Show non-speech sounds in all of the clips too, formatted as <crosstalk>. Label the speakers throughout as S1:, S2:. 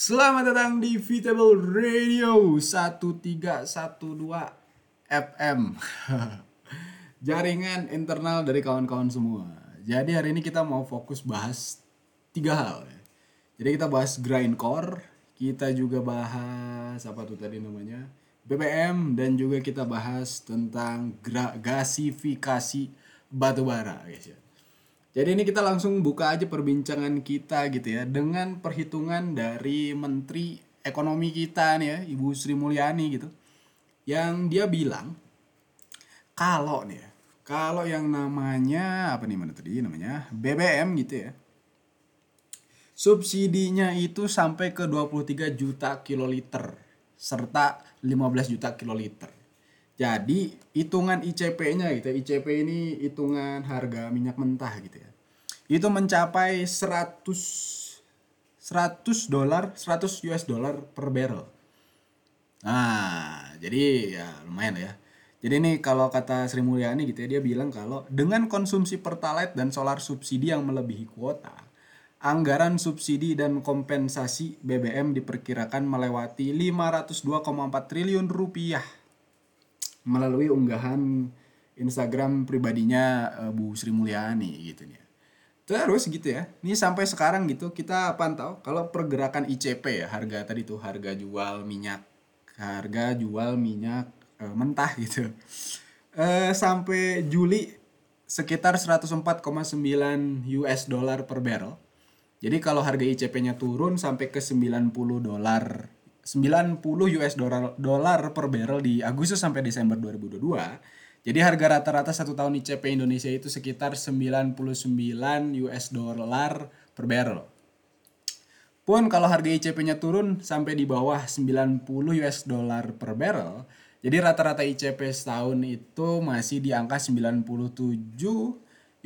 S1: Selamat datang di Vitable Radio 1312 FM <laughs> Jaringan internal dari kawan-kawan semua Jadi hari ini kita mau fokus bahas tiga hal ya. Jadi kita bahas grindcore Kita juga bahas apa tuh tadi namanya BBM dan juga kita bahas tentang gasifikasi batubara guys ya. Jadi ini kita langsung buka aja perbincangan kita gitu ya dengan perhitungan dari Menteri Ekonomi kita nih ya, Ibu Sri Mulyani gitu. Yang dia bilang kalau nih ya, kalau yang namanya apa nih mana tadi namanya BBM gitu ya. Subsidinya itu sampai ke 23 juta kiloliter serta 15 juta kiloliter. Jadi hitungan ICP-nya gitu, ya, ICP ini hitungan harga minyak mentah gitu ya. Itu mencapai 100 100 dolar, 100 US dollar per barrel. Nah, jadi ya lumayan ya. Jadi ini kalau kata Sri Mulyani gitu ya, dia bilang kalau dengan konsumsi pertalite dan solar subsidi yang melebihi kuota, anggaran subsidi dan kompensasi BBM diperkirakan melewati 502,4 triliun rupiah melalui unggahan Instagram pribadinya uh, Bu Sri Mulyani gitu nih. Terus gitu ya. Ini sampai sekarang gitu kita pantau kalau pergerakan ICP ya, harga tadi tuh harga jual minyak, harga jual minyak uh, mentah gitu. Uh, sampai Juli sekitar 104,9 US dollar per barrel. Jadi kalau harga ICP-nya turun sampai ke 90 dolar 90 US dollar, per barrel di Agustus sampai Desember 2022. Jadi harga rata-rata satu tahun ICP Indonesia itu sekitar 99 US dollar per barrel. Pun kalau harga ICP-nya turun sampai di bawah 90 US dollar per barrel, jadi rata-rata ICP setahun itu masih di angka 97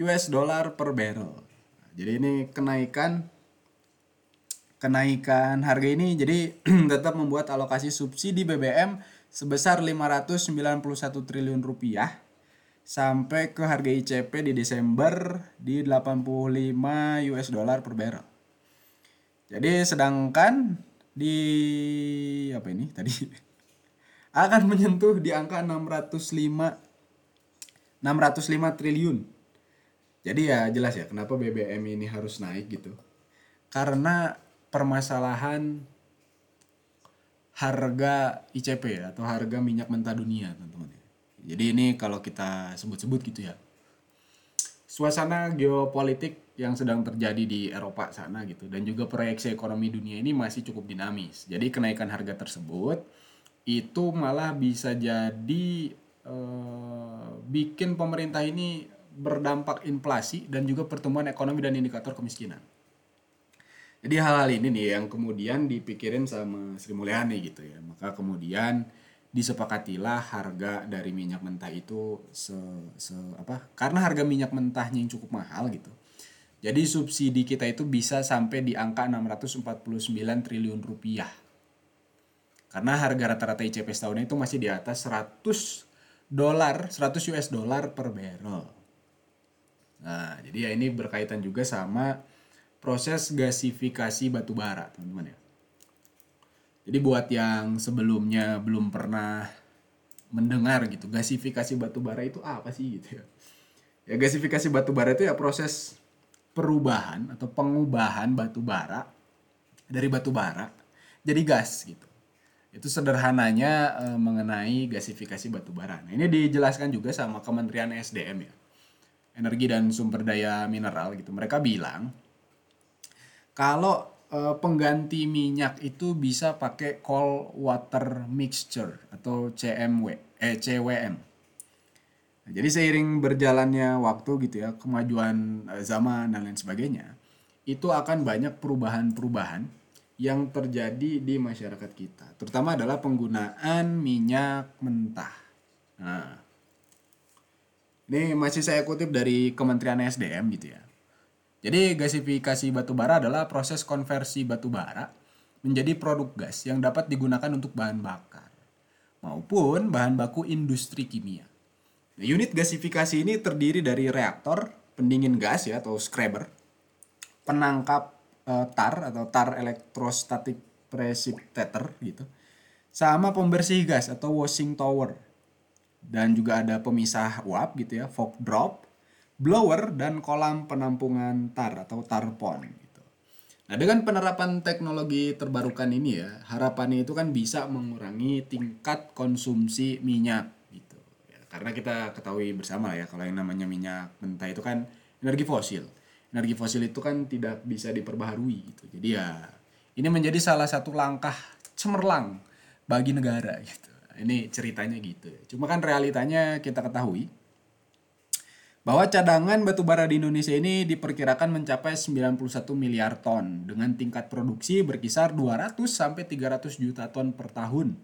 S1: US dollar per barrel. Jadi ini kenaikan kenaikan harga ini jadi <clears throat> tetap membuat alokasi subsidi BBM sebesar 591 triliun rupiah sampai ke harga ICP di Desember di 85 US dollar per barrel. Jadi sedangkan di apa ini tadi <laughs> akan menyentuh di angka 605 605 triliun. Jadi ya jelas ya kenapa BBM ini harus naik gitu. Karena permasalahan harga ICP ya, atau harga minyak mentah dunia teman-teman. Jadi ini kalau kita sebut-sebut gitu ya. Suasana geopolitik yang sedang terjadi di Eropa sana gitu dan juga proyeksi ekonomi dunia ini masih cukup dinamis. Jadi kenaikan harga tersebut itu malah bisa jadi eh, bikin pemerintah ini berdampak inflasi dan juga pertumbuhan ekonomi dan indikator kemiskinan. Jadi hal-hal ini nih yang kemudian dipikirin sama Sri Mulyani gitu ya. Maka kemudian disepakatilah harga dari minyak mentah itu se, se apa? Karena harga minyak mentahnya yang cukup mahal gitu. Jadi subsidi kita itu bisa sampai di angka 649 triliun rupiah. Karena harga rata-rata ICP setahun itu masih di atas 100 dolar, 100 US dollar per barrel. Nah, jadi ya ini berkaitan juga sama proses gasifikasi batu bara, teman-teman ya. Jadi buat yang sebelumnya belum pernah mendengar gitu, gasifikasi batu bara itu apa sih gitu ya. Ya gasifikasi batu bara itu ya proses perubahan atau pengubahan batu bara dari batu bara jadi gas gitu. Itu sederhananya e, mengenai gasifikasi batu bara. Nah, ini dijelaskan juga sama Kementerian SDM ya. Energi dan Sumber Daya Mineral gitu. Mereka bilang kalau uh, pengganti minyak itu bisa pakai cold water mixture atau CMW eh CWM. Nah, jadi seiring berjalannya waktu gitu ya, kemajuan uh, zaman dan lain sebagainya, itu akan banyak perubahan-perubahan yang terjadi di masyarakat kita. Terutama adalah penggunaan minyak mentah. Nah, ini masih saya kutip dari Kementerian SDM gitu ya. Jadi gasifikasi batu bara adalah proses konversi batu bara menjadi produk gas yang dapat digunakan untuk bahan bakar maupun bahan baku industri kimia. Nah, unit gasifikasi ini terdiri dari reaktor, pendingin gas ya atau scrubber, penangkap e, tar atau tar elektrostatik precipitator gitu. Sama pembersih gas atau washing tower. Dan juga ada pemisah uap gitu ya, fog drop, blower dan kolam penampungan tar atau tarpon gitu. Nah, dengan penerapan teknologi terbarukan ini ya, harapannya itu kan bisa mengurangi tingkat konsumsi minyak gitu. Ya, karena kita ketahui bersama ya kalau yang namanya minyak mentah itu kan energi fosil energi fosil itu kan tidak bisa diperbaharui gitu. Jadi ya ini menjadi salah satu langkah cemerlang bagi negara gitu. Ini ceritanya gitu. Cuma kan realitanya kita ketahui bahwa cadangan batu bara di Indonesia ini diperkirakan mencapai 91 miliar ton dengan tingkat produksi berkisar 200 sampai 300 juta ton per tahun.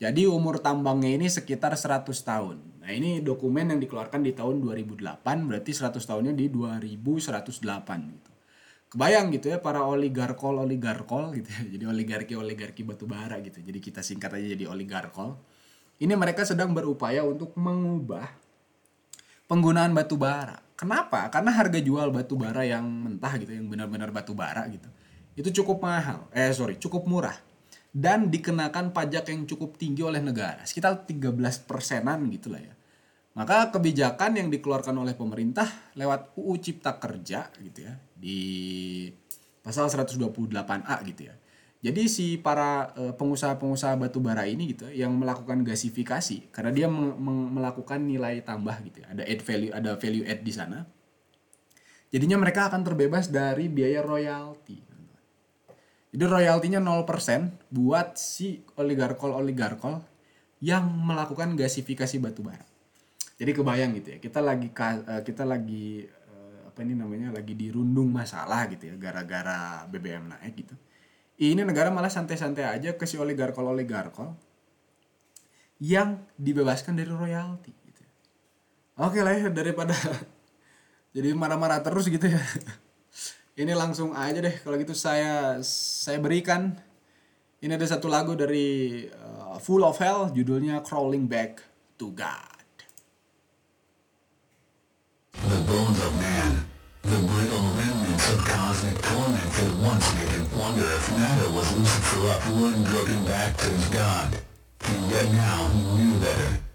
S1: Jadi umur tambangnya ini sekitar 100 tahun. Nah ini dokumen yang dikeluarkan di tahun 2008 berarti 100 tahunnya di 2108 gitu. Kebayang gitu ya para oligarkol oligarkol gitu ya. Jadi oligarki oligarki batu bara gitu. Jadi kita singkat aja jadi oligarkol. Ini mereka sedang berupaya untuk mengubah penggunaan batu bara. Kenapa? Karena harga jual batu bara yang mentah gitu, yang benar-benar batu bara gitu. Itu cukup mahal. Eh sorry, cukup murah dan dikenakan pajak yang cukup tinggi oleh negara, sekitar 13 persenan gitu lah ya. Maka kebijakan yang dikeluarkan oleh pemerintah lewat UU Cipta Kerja gitu ya di pasal 128A gitu ya. Jadi si para eh, pengusaha-pengusaha batu bara ini gitu ya, yang melakukan gasifikasi karena dia melakukan nilai tambah gitu ya. Ada add value, ada value add di sana. Jadinya mereka akan terbebas dari biaya royalti. Jadi royaltinya 0% buat si oligarkol-oligarkol yang melakukan gasifikasi batu bara. Jadi kebayang gitu ya, kita lagi eh, kita lagi eh, apa ini namanya lagi dirundung masalah gitu ya gara-gara BBM naik gitu. Ini negara malah santai-santai aja ke si oligarkol-oligarkol yang dibebaskan dari royalti gitu. Oke lah ya daripada <laughs> jadi marah-marah terus gitu ya. <laughs> ini langsung aja deh kalau gitu saya saya berikan ini ada satu lagu dari uh, Full of Hell judulnya Crawling Back to God. The bones of man, the of cosmic torment that once made him wonder if matter was Lucifer upward and groping back to his God. And yet now he knew better.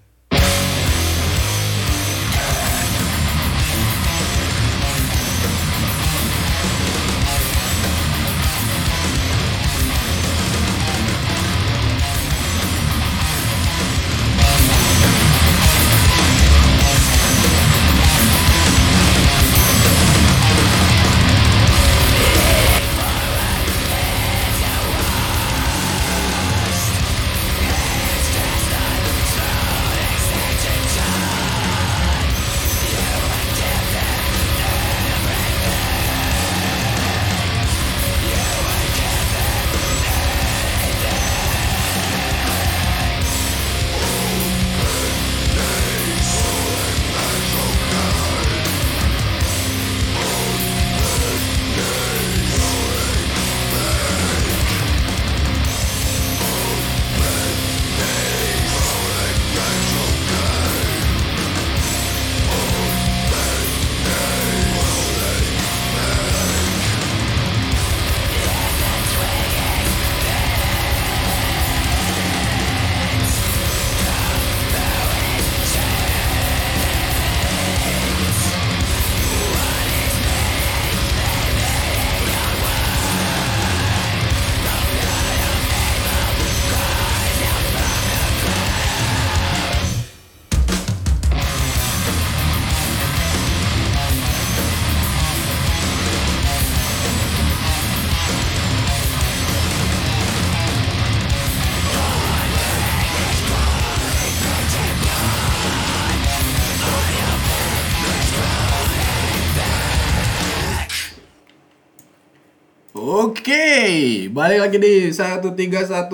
S1: Balik lagi di 1312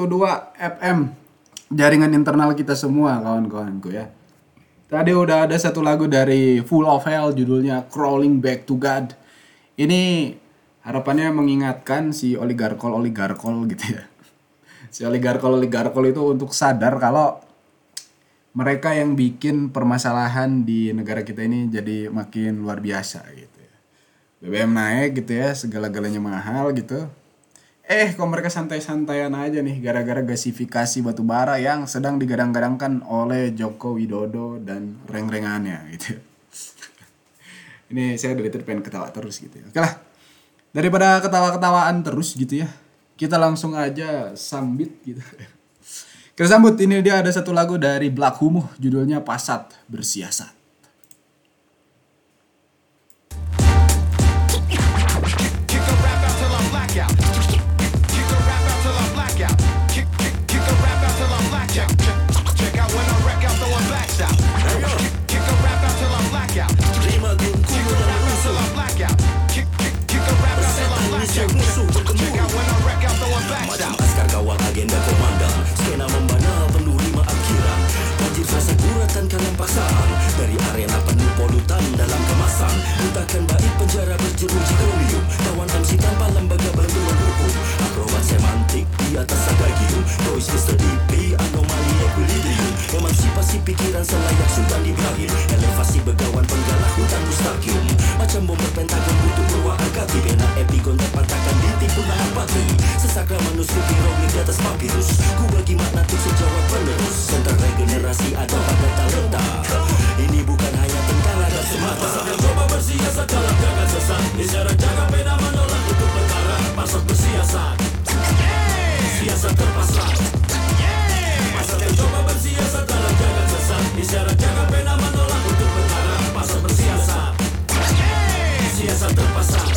S1: FM jaringan internal kita semua kawan-kawanku ya. Tadi udah ada satu lagu dari Full of Hell judulnya Crawling Back to God. Ini harapannya mengingatkan si oligarkol oligarkol gitu ya. Si oligarkol oligarkol itu untuk sadar kalau mereka yang bikin permasalahan di negara kita ini jadi makin luar biasa gitu. BBM naik gitu ya segala-galanya mahal gitu Eh, kok mereka santai-santaian aja nih gara-gara gasifikasi batu bara yang sedang digadang-gadangkan oleh Joko Widodo dan reng-rengannya gitu. <laughs> Ini saya dari tadi pengen ketawa terus gitu ya. Oke lah. Daripada ketawa-ketawaan terus gitu ya. Kita langsung aja sambit gitu. <laughs> Kita sambut ini dia ada satu lagu dari Black Humuh judulnya Pasat Bersiasat.
S2: Penjara berjeruji kromium Kawan MC tanpa lembaga bantuan hukum Akrobat semantik di atas adagium Noise Mr. DP anomali equilibrium. Emansipasi pikiran selayak Sultan Ibrahim Elevasi begawan penggalah hutan mustakim Macam bom berpentagon butuh purwa angkati Bena epigon terpatahkan di purnah apati Sesakra manuskrip hieroglif di atas papirus. Ku bagi makna untuk sejawat penerus. Sentra regenerasi ada pada talenta. Ini bukan hanya tentara dan semata Pasal coba bersiasat dalam jagat sesat Isyarat jaga beda menolak untuk perkara Pasal bersiasat Siasat terpasang Pasal coba bersiasat jagat sesat Isyarat jaga beda menolak untuk perkara Pasal bersiasat Siasat terpasang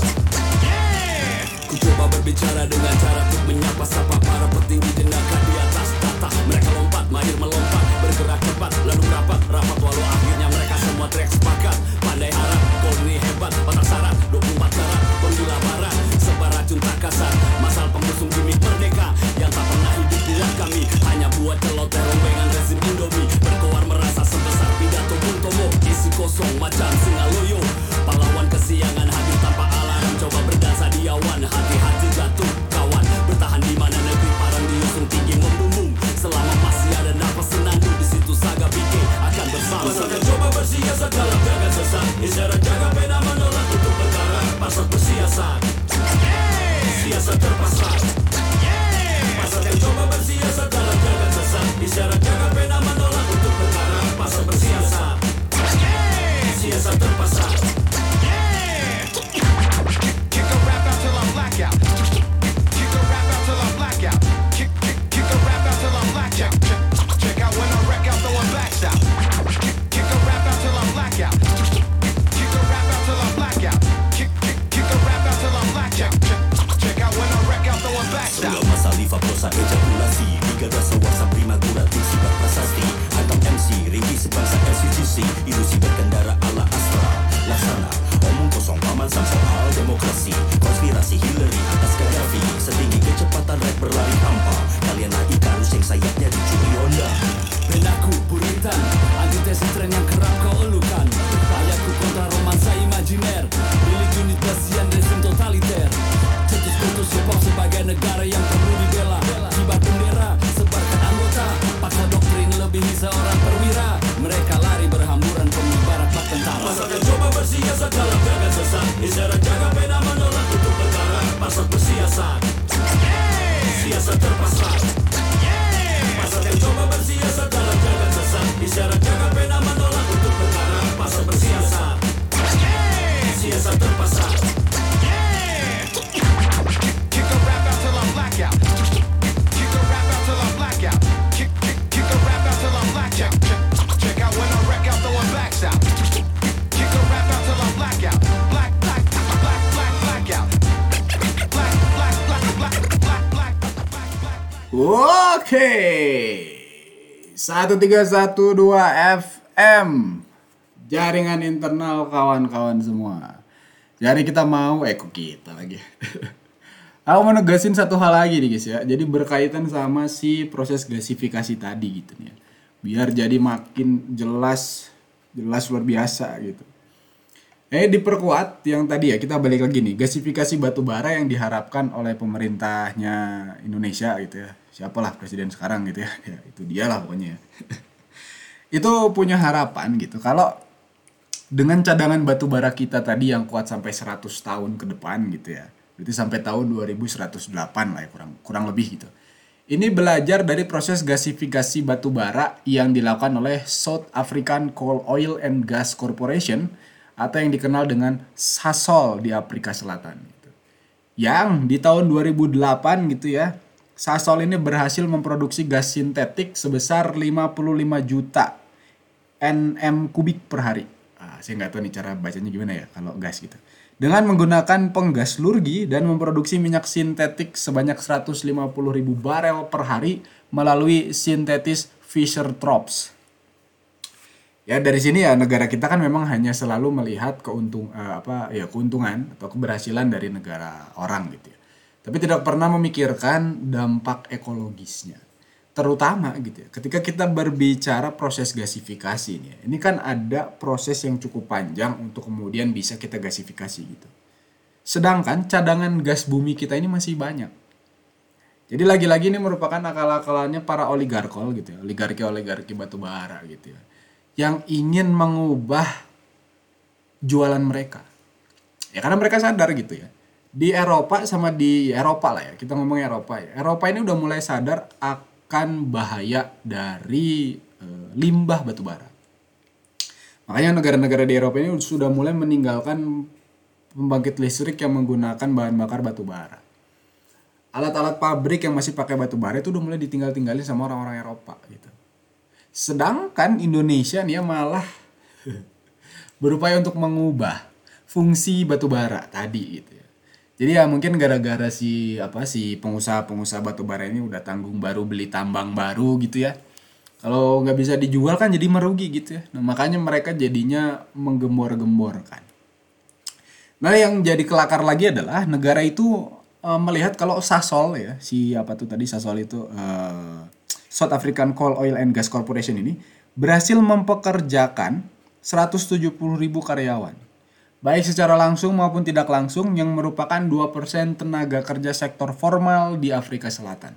S2: Ku coba berbicara dengan cara untuk menyapa sapa para petinggi jenaka di atas tata Mereka lompat, mahir melompat, bergerak cepat Lalu rapat, rapat walau akhirnya semua teriak sepakat. Pandai harap, Polri hebat, otak sarap 24 karat, penggila barat. Sebar racun tak kasar, masal pengusung gimmick merdeka. Yang tak pernah hidup buat kami Hanya buat celoteh sesat Isyarat Pasal bersiasat Siasat terpasang. Pasalkan coba bersiasat dalam jaga sesat Isyarat jaga beda menolak untuk perkara Pasal bersiasat Siasat terpasang
S1: Oke. 1312 FM. Jaringan internal kawan-kawan semua. Jadi kita mau, eh kok kita lagi. <laughs> Aku mau negasin satu hal lagi nih guys ya. Jadi berkaitan sama si proses gasifikasi tadi gitu ya. Biar jadi makin jelas, jelas luar biasa gitu. Eh diperkuat yang tadi ya kita balik lagi nih gasifikasi batu bara yang diharapkan oleh pemerintahnya Indonesia gitu ya siapalah presiden sekarang gitu ya, <laughs> ya itu dia lah pokoknya ya. <laughs> itu punya harapan gitu kalau dengan cadangan batu bara kita tadi yang kuat sampai 100 tahun ke depan gitu ya Berarti sampai tahun 2108 lah ya kurang kurang lebih gitu. Ini belajar dari proses gasifikasi batu bara yang dilakukan oleh South African Coal Oil and Gas Corporation atau yang dikenal dengan Sasol di Afrika Selatan. Gitu. Yang di tahun 2008 gitu ya, Sasol ini berhasil memproduksi gas sintetik sebesar 55 juta nm kubik per hari. Ah, saya nggak tahu nih cara bacanya gimana ya kalau gas gitu. Dengan menggunakan penggas lurgi dan memproduksi minyak sintetik sebanyak 150 ribu barel per hari melalui sintetis Fischer-Tropsch. Ya dari sini ya negara kita kan memang hanya selalu melihat keuntung eh, apa ya keuntungan atau keberhasilan dari negara orang gitu ya. Tapi tidak pernah memikirkan dampak ekologisnya. Terutama gitu ya ketika kita berbicara proses gasifikasi ini ya, ini kan ada proses yang cukup panjang untuk kemudian bisa kita gasifikasi gitu. Sedangkan cadangan gas bumi kita ini masih banyak. Jadi lagi-lagi ini merupakan akal-akalannya para oligarkol gitu ya oligarki-oligarki batu bara gitu ya yang ingin mengubah jualan mereka. Ya karena mereka sadar gitu ya di Eropa sama di Eropa lah ya kita ngomong Eropa ya Eropa ini udah mulai sadar akan bahaya dari e, limbah batu bara. Makanya negara-negara di Eropa ini sudah mulai meninggalkan pembangkit listrik yang menggunakan bahan bakar batu bara. Alat-alat pabrik yang masih pakai batu bara itu udah mulai ditinggal-tinggalin sama orang-orang Eropa gitu. Sedangkan Indonesia nih ya malah <laughs> berupaya untuk mengubah fungsi batu bara tadi gitu. Jadi ya mungkin gara-gara si apa si pengusaha-pengusaha batu bara ini udah tanggung baru beli tambang baru gitu ya. Kalau nggak bisa dijual kan jadi merugi gitu ya. Nah makanya mereka jadinya menggembor-gemborkan. Nah yang jadi kelakar lagi adalah negara itu eh, melihat kalau Sasol ya si apa tuh tadi Sasol itu eh, South African Coal Oil and Gas Corporation ini berhasil mempekerjakan 170 ribu karyawan baik secara langsung maupun tidak langsung yang merupakan 2% tenaga kerja sektor formal di Afrika Selatan.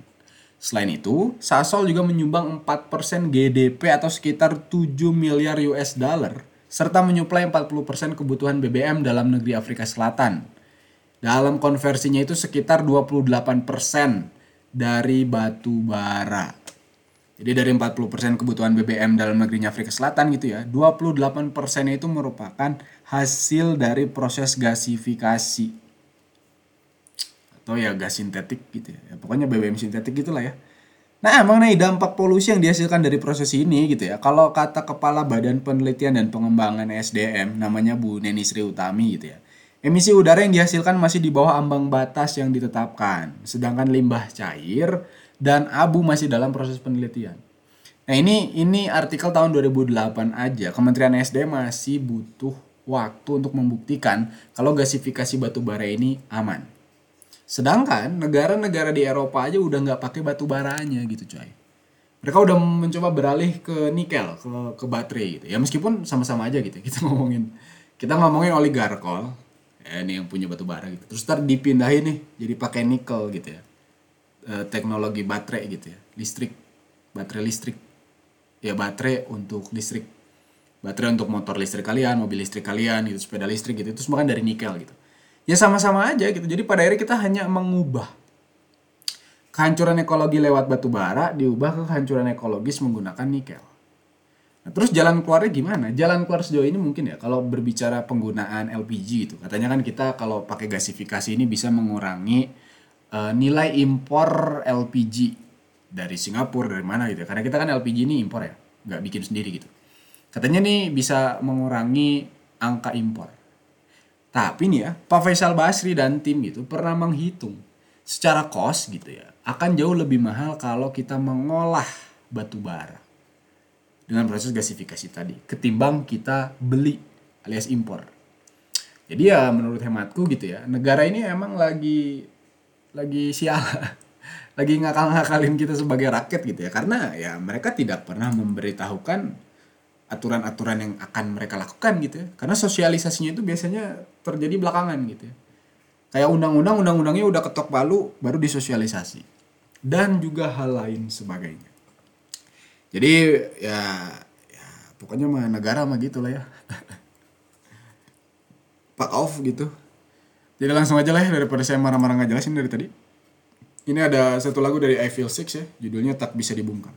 S1: Selain itu, Sasol juga menyumbang 4% GDP atau sekitar 7 miliar US dollar serta menyuplai 40% kebutuhan BBM dalam negeri Afrika Selatan. Dalam konversinya itu sekitar 28% dari batu bara. Jadi dari 40% kebutuhan BBM dalam negerinya Afrika Selatan gitu ya, 28% itu merupakan hasil dari proses gasifikasi. Atau ya gas sintetik gitu ya. ya pokoknya BBM sintetik gitulah ya. Nah, mengenai dampak polusi yang dihasilkan dari proses ini gitu ya. Kalau kata Kepala Badan Penelitian dan Pengembangan SDM namanya Bu Neni Sri Utami gitu ya. Emisi udara yang dihasilkan masih di bawah ambang batas yang ditetapkan. Sedangkan limbah cair dan abu masih dalam proses penelitian. Nah ini ini artikel tahun 2008 aja. Kementerian SDM masih butuh waktu untuk membuktikan kalau gasifikasi batu bara ini aman. Sedangkan negara-negara di Eropa aja udah nggak pakai batu baranya gitu coy. Mereka udah mencoba beralih ke nikel, ke, ke baterai gitu. Ya meskipun sama-sama aja gitu. <laughs> Kita ngomongin kita ngomongin oligarkol, ya ini yang punya batu bara gitu. Terus ntar dipindahin nih jadi pakai nikel gitu ya. E, teknologi baterai gitu ya, listrik, baterai listrik. Ya baterai untuk listrik baterai untuk motor listrik kalian, mobil listrik kalian, gitu, sepeda listrik gitu, itu semua kan dari nikel gitu. Ya sama-sama aja gitu. Jadi pada akhirnya kita hanya mengubah kehancuran ekologi lewat batu bara diubah ke kehancuran ekologis menggunakan nikel. Nah, terus jalan keluarnya gimana? Jalan keluar sejauh ini mungkin ya kalau berbicara penggunaan LPG itu. Katanya kan kita kalau pakai gasifikasi ini bisa mengurangi uh, nilai impor LPG dari Singapura dari mana gitu. ya. Karena kita kan LPG ini impor ya, nggak bikin sendiri gitu. Katanya nih bisa mengurangi angka impor. Tapi nih ya, Pak Faisal Basri dan tim itu pernah menghitung secara cost gitu ya, akan jauh lebih mahal kalau kita mengolah batu bara dengan proses gasifikasi tadi ketimbang kita beli alias impor. Jadi ya menurut hematku gitu ya, negara ini emang lagi lagi sial <laughs> lagi ngakal-ngakalin kita sebagai rakyat gitu ya karena ya mereka tidak pernah memberitahukan aturan-aturan yang akan mereka lakukan gitu ya. Karena sosialisasinya itu biasanya terjadi belakangan gitu ya. Kayak undang-undang, undang-undangnya udah ketok palu, baru disosialisasi. Dan juga hal lain sebagainya. Jadi ya, ya pokoknya mah negara mah gitu lah ya. <laughs> Pak off gitu. Jadi langsung aja lah ya, daripada saya marah-marah nggak jelasin dari tadi. Ini ada satu lagu dari I Feel Six ya, judulnya Tak Bisa Dibungkam.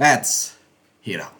S1: Let's hear
S3: up.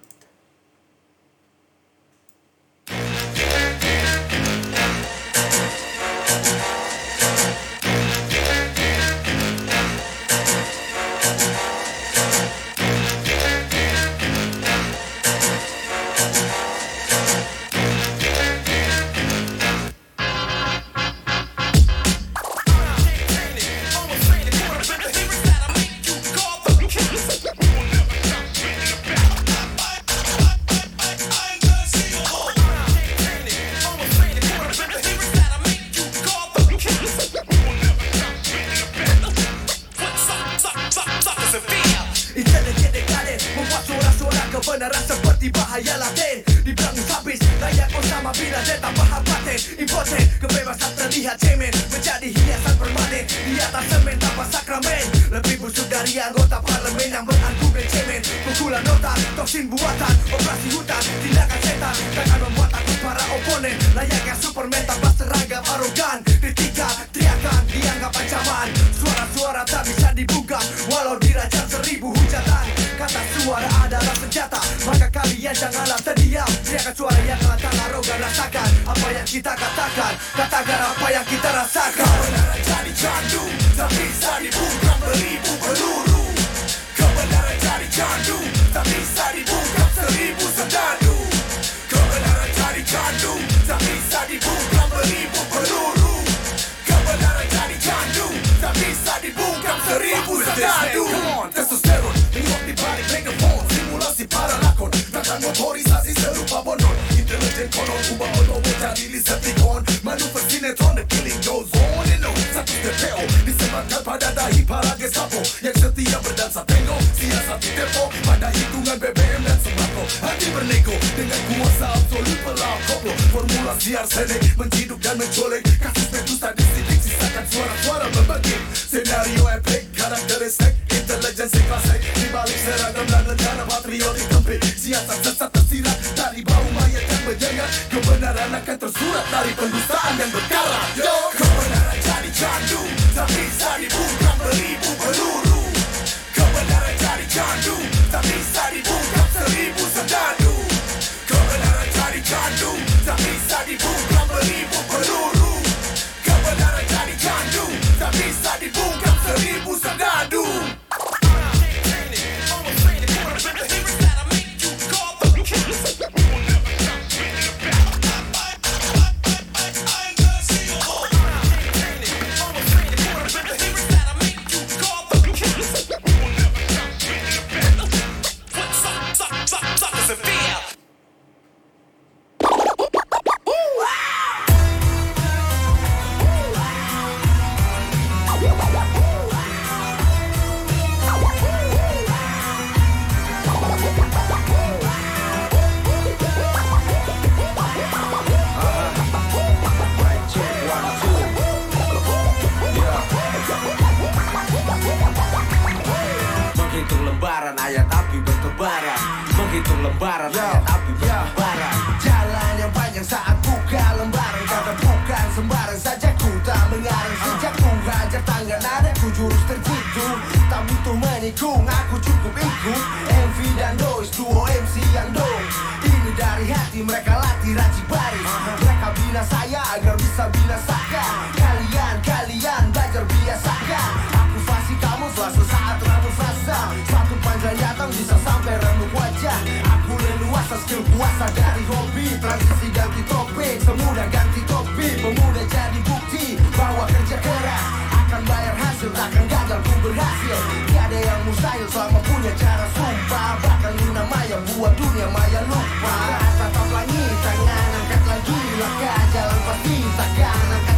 S3: berasal dari hobi Transisi ganti topik, semudah ganti topi Pemuda jadi bukti bahwa kerja keras. Akan bayar hasil, takkan gagal ku berhasil. Tiada yang mustahil selama punya cara sumpah. Bahkan luna maya buat dunia maya lupa. Tatap langit, tangan angkat lagi Langkah jalan pasti, takkan angkat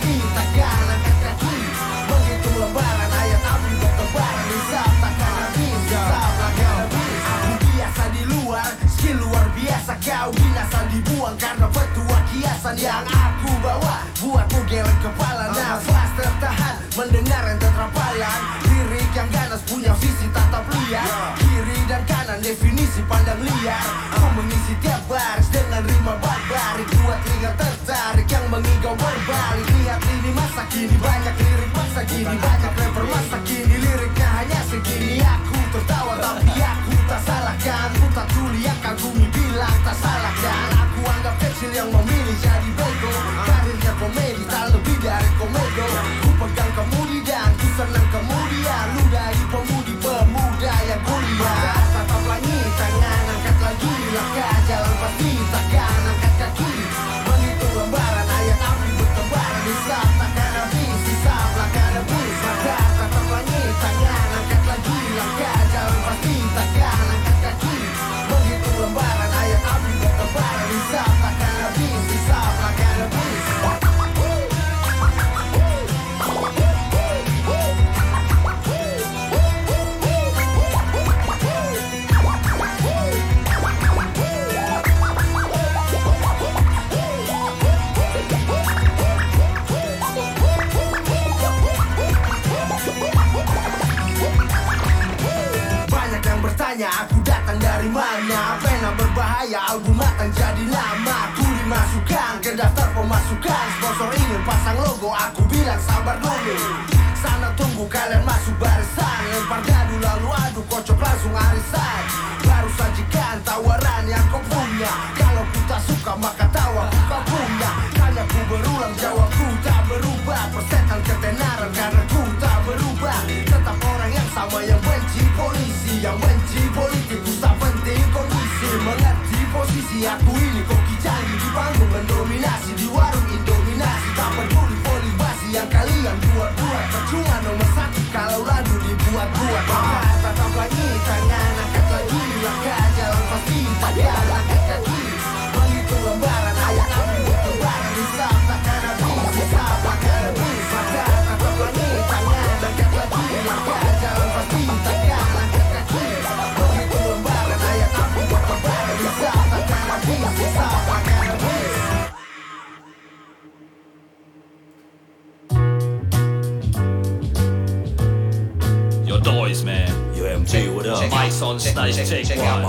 S3: hati takkan angkat kaki Begitu lembaran ayat api bertebar Hisap takkan habis, hisap takkan habis Aku biasa di luar, skill luar biasa. Kau binasa dibuang karena petua kiasan Yang aku bawa, buatmu geleng kepala Nafas tertahan, mendengar yang tetrampalan
S4: Lirik yang ganas punya visi tatap liar. Kiri dan kanan definisi pandang liar. Kau mengisi tiap baris dengan rima barbarik Buat ingat tertarik yang mengigau berbalik. Lihat lini masa kini banyak lirik masa kini Banyak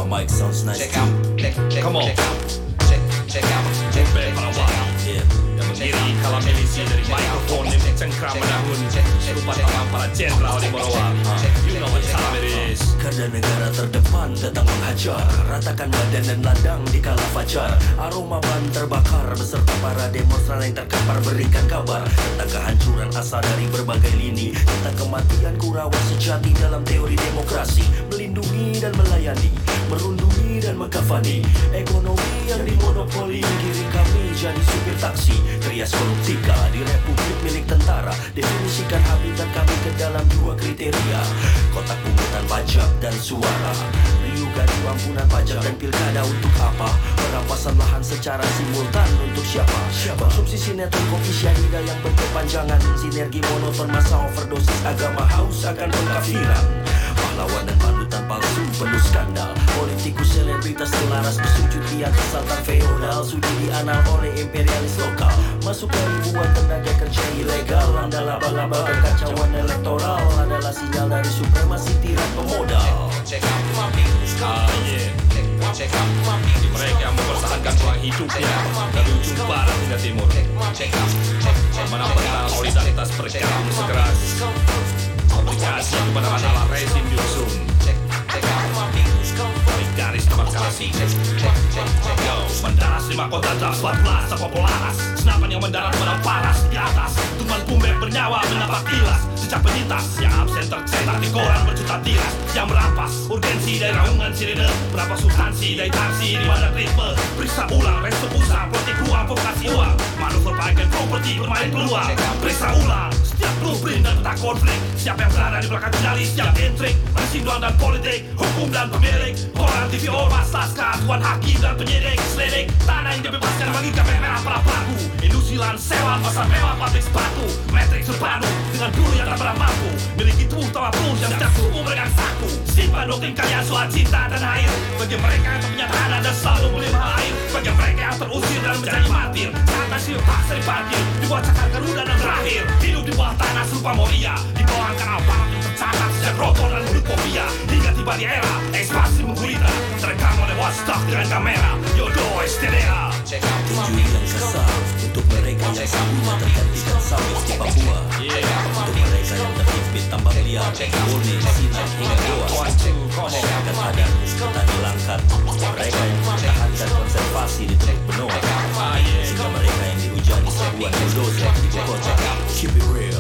S5: my mic sounds nice.
S6: Check out, check, check,
S7: Come on.
S6: check out, check, check out, check,
S7: Band para wild
S5: Yeah.
S7: yang mengiri kala milisi dari mikrofon yang cengkram menahun serupa tangan para jenderal di Morowali. You know what time it is.
S5: Garda negara terdepan datang menghajar Ratakan badan dan ladang di kala fajar. Aroma ban terbakar beserta para demonstran yang terkapar Berikan kabar. Tentang kehancuran asa dari berbagai lini. Tentang kematian kurawan sejati dalam teori demokrasi. Melindungi dan melayani Merundungi dan mengkafani Ekonomi yang dimonopoli Kiri kami. Jadi supir taksi Trias koruptika di republik milik tentara. Definisikan habitat kami ke dalam dua kriteria. Kotak pungutan pajak dan suara. Riu gaduh ampunan pajak dan pilkada untuk apa? Perampasan lahan secara simultan untuk siapa? Konsumsi sinetron kopi syahida yang berkepanjangan. Sinergi monoton masa overdosis agama haus akan pengkafiran Pahlawan dan panutan palsu penuh skandal. Politikus selebritas selaras bersujud di atas altar feodal. Sudi dianal oleh imperialis lokal. Masuk ke ribuan tenaga kerja ilegal. Anda laba-laba kekacauan elektoral Adalah sinyal dari supremasi tiran pemodal.
S6: Check out my
S7: mereka yang mempertahankan ruang hidupnya dari ujung barat hingga timur. Mana pernah solidaritas bergabung sekeras Dari garis demarkasi
S6: check, check, check, check
S7: Yo, mendaras lima kota dalam 14 Apa polaras Senapan yang mendarat pada paras Di atas Tuman pumbek bernyawa menampak tilas Sejak penyintas Yang absen tercetak di koran berjuta tiras Yang merampas Urgensi dari raungan sirine Berapa substansi dari taksi Di mana ritme Periksa ulang Resto usaha Politik uang Provokasi uang Manuver pakai properti Bermain peluang Periksa ulang Setiap blueprint dan peta konflik. Siapa yang berada di belakang kendali Setiap intrik. Doang dan politik Hukum dan pemilik. Koran TV ormas Laskar Tuan hakim dan penyidik. Selidik Tanah yang dibebaskan Bagi kami merah para pelaku. Industri lan sewa Pasar mewah pabrik sepatu. Metrik sepadu Dengan dulu yang tak pernah mampu. Miliki tubuh tawa pun Yang setiap subuh meregang saku. Simpan doktrin kalian soal cinta dan air. Bagi mereka yang tak tanah Dan selalu beli mahal air. Bagi mereka yang terusir dan menjadi martir Saat nasib paksa diparkir Dibuat cakar garuda dan berakhir. Hidup di bawah tanah serupa Moria Di bawah yang tercatat Sejak rotor dan hidupofobia Hingga tiba di era ekspansi menggulita. Terekam oleh watchdog dengan kamera. Yodo STDA
S5: Tujuh yang kasar Untuk mereka yang sambungnya tergantikan sawit di Papua Untuk mereka yang terhimpit tambang liar Bone, Sinai hingga Goa. Masyarakat adat, petani langkat Mereka yang mempertahankan konservasi di teluk benua Hingga mereka yang dihujani serbuan bulldozer di Bogota Keep it real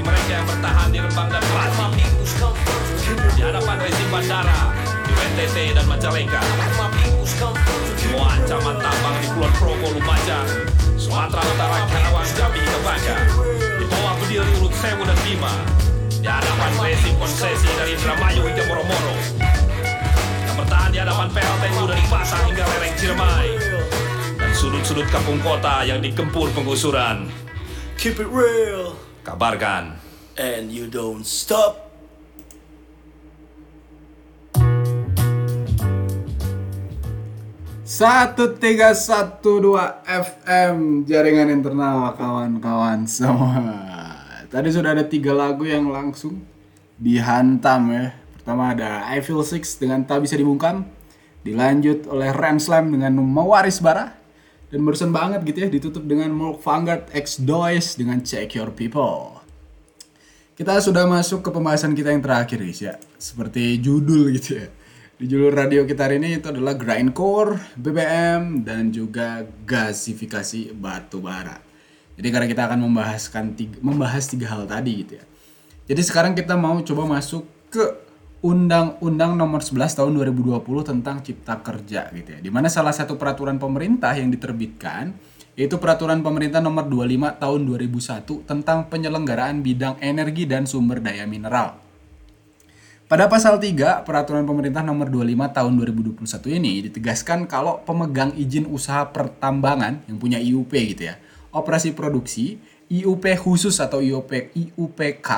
S7: Bagi mereka yang bertahan di Rembang dan Pati Di hadapan rezim bandara Di NTT dan Majalengka. Semua ancaman tambang di Kulon Progo, Lumajang. Sumatera Utara, Karawang, Jambi Bangka. Di bawah berdiri urut Sewu dan Bima Di hadapan rezim konsesi dari Indramayu hingga Moro-Moro Yang bertahan di hadapan PLTU dari Pasang hingga lereng Ciremai. Dan sudut-sudut kampung kota yang dikempur penggusuran.
S5: Keep it real
S7: Kabarkan
S5: And you don't stop
S1: Satu tiga satu dua FM jaringan internal kawan-kawan semua. Tadi sudah ada tiga lagu yang langsung dihantam ya. Pertama ada I Feel Six dengan Tak Bisa Dibungkam. Dilanjut oleh Ram Slam dengan Mewaris Bara. Dan barusan banget gitu ya ditutup dengan Mark Vanguard X Dois dengan Check Your People. Kita sudah masuk ke pembahasan kita yang terakhir guys ya. Seperti judul gitu ya. Di judul radio kita hari ini itu adalah grindcore, BBM, dan juga gasifikasi batu bara. Jadi karena kita akan membahaskan tiga, membahas tiga hal tadi gitu ya. Jadi sekarang kita mau coba masuk ke Undang-Undang Nomor 11 Tahun 2020 tentang Cipta Kerja gitu ya. Di mana salah satu peraturan pemerintah yang diterbitkan yaitu Peraturan Pemerintah Nomor 25 Tahun 2001 tentang penyelenggaraan bidang energi dan sumber daya mineral. Pada pasal 3 Peraturan Pemerintah Nomor 25 Tahun 2021 ini ditegaskan kalau pemegang izin usaha pertambangan yang punya IUP gitu ya, operasi produksi, IUP khusus atau IUP IUPK,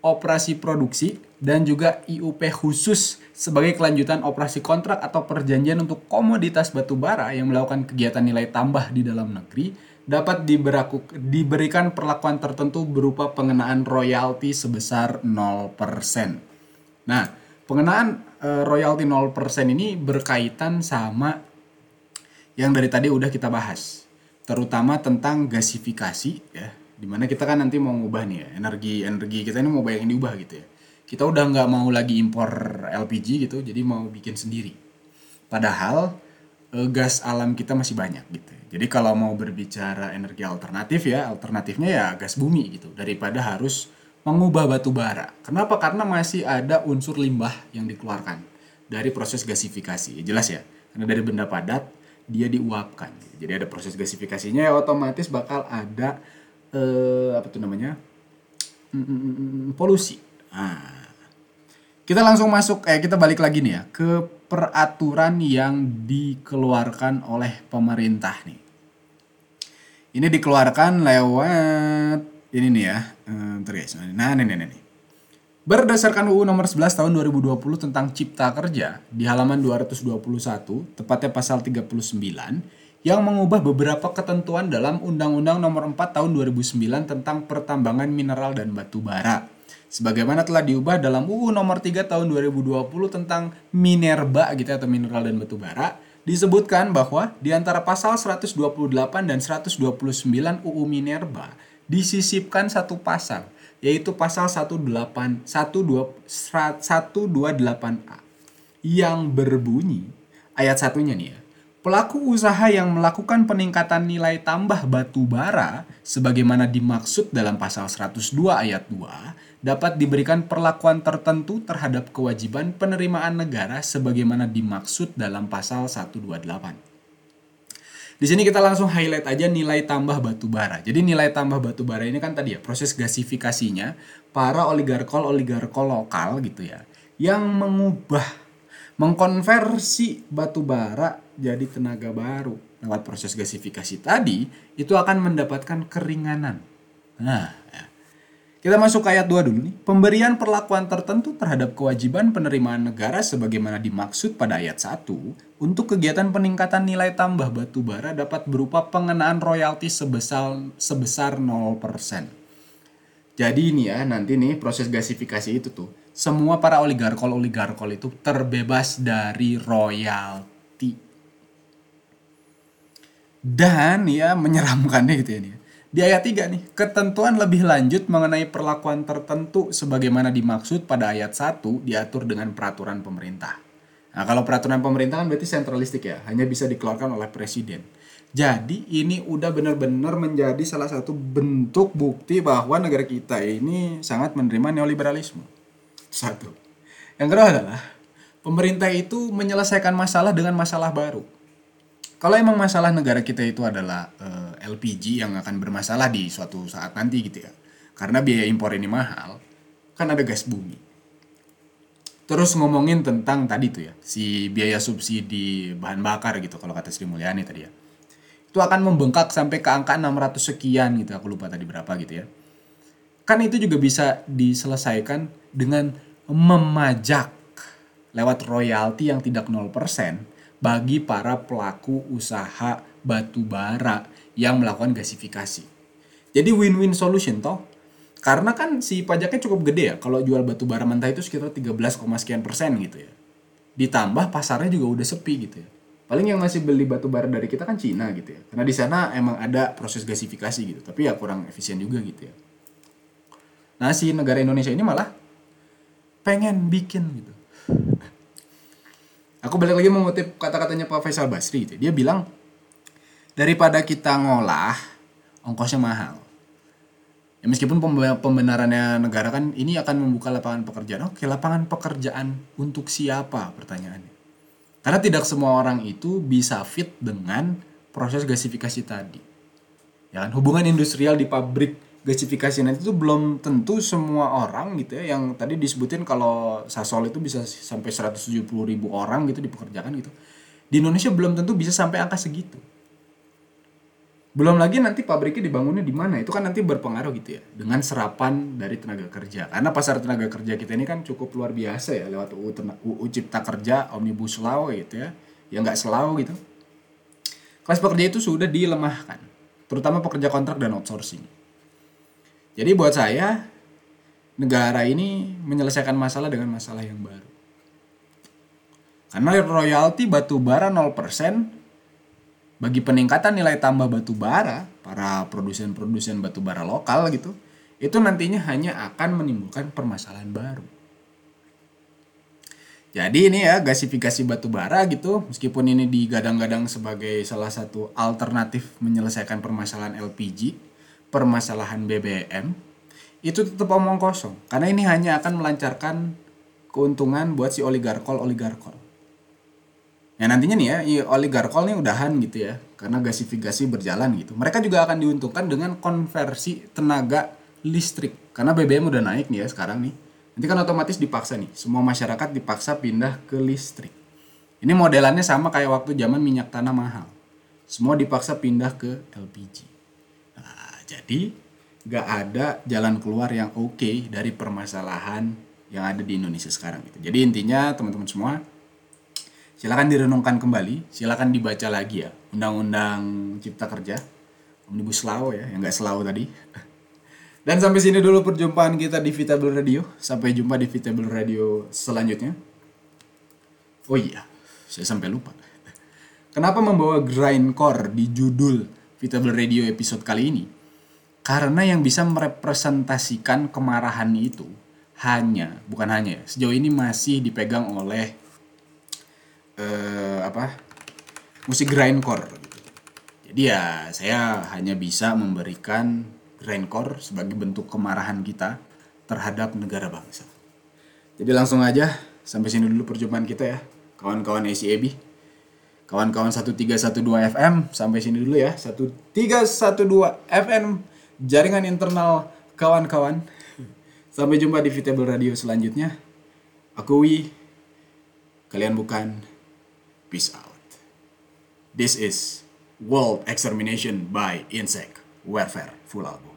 S1: operasi produksi dan juga IUP khusus sebagai kelanjutan operasi kontrak atau perjanjian untuk komoditas batu bara yang melakukan kegiatan nilai tambah di dalam negeri dapat diberaku, diberikan perlakuan tertentu berupa pengenaan royalti sebesar 0%. Nah, pengenaan eh, royalti 0% ini berkaitan sama yang dari tadi udah kita bahas. Terutama tentang gasifikasi ya. Di mana kita kan nanti mau ngubah nih ya, energi energi kita ini mau banyak yang diubah gitu ya. Kita udah nggak mau lagi impor LPG gitu, jadi mau bikin sendiri. Padahal eh, gas alam kita masih banyak gitu. Jadi kalau mau berbicara energi alternatif ya, alternatifnya ya gas bumi gitu daripada harus mengubah batu bara. Kenapa? Karena masih ada unsur limbah yang dikeluarkan dari proses gasifikasi. Ya, jelas ya, karena dari benda padat dia diuapkan. Jadi ada proses gasifikasinya ya otomatis bakal ada eh, apa tuh namanya Mm, mm, mm, mm, polusi. Nah, kita langsung masuk, eh kita balik lagi nih ya ke peraturan yang dikeluarkan oleh pemerintah nih. Ini dikeluarkan lewat ini nih ya, eh, guys. Nah, ini, ini, ini. Berdasarkan UU nomor 11 tahun 2020 tentang Cipta Kerja di halaman 221, tepatnya pasal 39, yang mengubah beberapa ketentuan dalam Undang-Undang nomor 4 tahun 2009 tentang pertambangan mineral dan batu bara. Sebagaimana telah diubah dalam UU nomor 3 tahun 2020 tentang minerba gitu atau mineral dan batu bara, disebutkan bahwa di antara pasal 128 dan 129 UU Minerba disisipkan satu pasal yaitu pasal 18 12 128A yang berbunyi ayat satunya nih ya. Pelaku usaha yang melakukan peningkatan nilai tambah batu bara sebagaimana dimaksud dalam pasal 102 ayat 2 dapat diberikan perlakuan tertentu terhadap kewajiban penerimaan negara sebagaimana dimaksud dalam pasal 128. Di sini kita langsung highlight aja nilai tambah batu bara. Jadi nilai tambah batu bara ini kan tadi ya proses gasifikasinya para oligarkol oligarkol lokal gitu ya yang mengubah mengkonversi batu bara jadi tenaga baru lewat proses gasifikasi tadi itu akan mendapatkan keringanan. Nah, ya. Kita masuk ke ayat 2 dulu nih. Pemberian perlakuan tertentu terhadap kewajiban penerimaan negara sebagaimana dimaksud pada ayat 1 untuk kegiatan peningkatan nilai tambah batu bara dapat berupa pengenaan royalti sebesar sebesar 0%. Jadi ini ya nanti nih proses gasifikasi itu tuh semua para oligarkol oligarkol itu terbebas dari royalti. Dan ya menyeramkannya gitu ya nih. Di ayat 3 nih, ketentuan lebih lanjut mengenai perlakuan tertentu sebagaimana dimaksud pada ayat 1 diatur dengan peraturan pemerintah. Nah, kalau peraturan pemerintah kan berarti sentralistik ya, hanya bisa dikeluarkan oleh presiden. Jadi ini udah benar-benar menjadi salah satu bentuk bukti bahwa negara kita ini sangat menerima neoliberalisme. Satu. Yang kedua adalah pemerintah itu menyelesaikan masalah dengan masalah baru. Kalau emang masalah negara kita itu adalah eh, LPG yang akan bermasalah di suatu saat nanti gitu ya. Karena biaya impor ini mahal, kan ada gas bumi. Terus ngomongin tentang tadi tuh ya, si biaya subsidi bahan bakar gitu kalau kata Sri Mulyani tadi ya. Itu akan membengkak sampai ke angka 600 sekian gitu, aku lupa tadi berapa gitu ya. Kan itu juga bisa diselesaikan dengan memajak lewat royalti yang tidak 0% bagi para pelaku usaha batu bara yang melakukan gasifikasi. Jadi win-win solution toh. Karena kan si pajaknya cukup gede ya. Kalau jual batu bara mentah itu sekitar 13, sekian persen gitu ya. Ditambah pasarnya juga udah sepi gitu ya. Paling yang masih beli batu bara dari kita kan Cina gitu ya. Karena di sana emang ada proses gasifikasi gitu. Tapi ya kurang efisien juga gitu ya. Nah si negara Indonesia ini malah pengen bikin gitu. Aku balik lagi mengutip kata-katanya Pak Faisal Basri gitu. Dia bilang daripada kita ngolah ongkosnya mahal. Ya meskipun pembe- pembenarannya negara kan ini akan membuka lapangan pekerjaan. Oke, lapangan pekerjaan untuk siapa pertanyaannya? Karena tidak semua orang itu bisa fit dengan proses gasifikasi tadi. Ya kan hubungan industrial di pabrik gasifikasi nanti itu belum tentu semua orang gitu ya yang tadi disebutin kalau Sasol itu bisa sampai 170 ribu orang gitu dipekerjakan gitu. Di Indonesia belum tentu bisa sampai angka segitu. Belum lagi nanti pabriknya dibangunnya di mana itu kan nanti berpengaruh gitu ya dengan serapan dari tenaga kerja. Karena pasar tenaga kerja kita ini kan cukup luar biasa ya lewat UU, UU Cipta Kerja, Omnibus Law gitu ya. Ya nggak selalu gitu. Kelas pekerja itu sudah dilemahkan, terutama pekerja kontrak dan outsourcing. Jadi buat saya negara ini menyelesaikan masalah dengan masalah yang baru. Karena royalti batu bara 0% bagi peningkatan nilai tambah batu bara para produsen-produsen batu bara lokal gitu, itu nantinya hanya akan menimbulkan permasalahan baru. Jadi ini ya gasifikasi batu bara gitu, meskipun ini digadang-gadang sebagai salah satu alternatif menyelesaikan permasalahan LPG, permasalahan BBM, itu tetap omong kosong. Karena ini hanya akan melancarkan keuntungan buat si oligarkol-oligarkol. Ya nantinya nih ya, oligarkol nih udahan gitu ya, karena gasifikasi berjalan gitu. Mereka juga akan diuntungkan dengan konversi tenaga listrik, karena BBM udah naik nih ya sekarang nih. Nanti kan otomatis dipaksa nih, semua masyarakat dipaksa pindah ke listrik. Ini modelannya sama kayak waktu zaman minyak tanah mahal. Semua dipaksa pindah ke LPG. Jadi nggak ada jalan keluar yang oke dari permasalahan yang ada di Indonesia sekarang gitu. Jadi intinya teman-teman semua silakan direnungkan kembali, silakan dibaca lagi ya Undang-Undang Cipta Kerja, Omnibus Law ya, yang nggak selalu tadi. <laughs> Dan sampai sini dulu perjumpaan kita di Vitable Radio. Sampai jumpa di Vitable Radio selanjutnya. Oh iya, saya sampai lupa. <laughs> Kenapa membawa grindcore di judul Vitable Radio episode kali ini? Karena yang bisa merepresentasikan kemarahan itu hanya, bukan hanya, ya, sejauh ini masih dipegang oleh eh, apa musik grindcore. Jadi ya saya hanya bisa memberikan grindcore sebagai bentuk kemarahan kita terhadap negara bangsa. Jadi langsung aja sampai sini dulu perjumpaan kita ya, kawan-kawan ACAB. Kawan-kawan 1312 FM sampai sini dulu ya. 1312 FM jaringan internal kawan-kawan. Sampai jumpa di Vitable Radio selanjutnya. Aku Wi, kalian bukan. Peace out. This is World Extermination by Insect Warfare Full Album.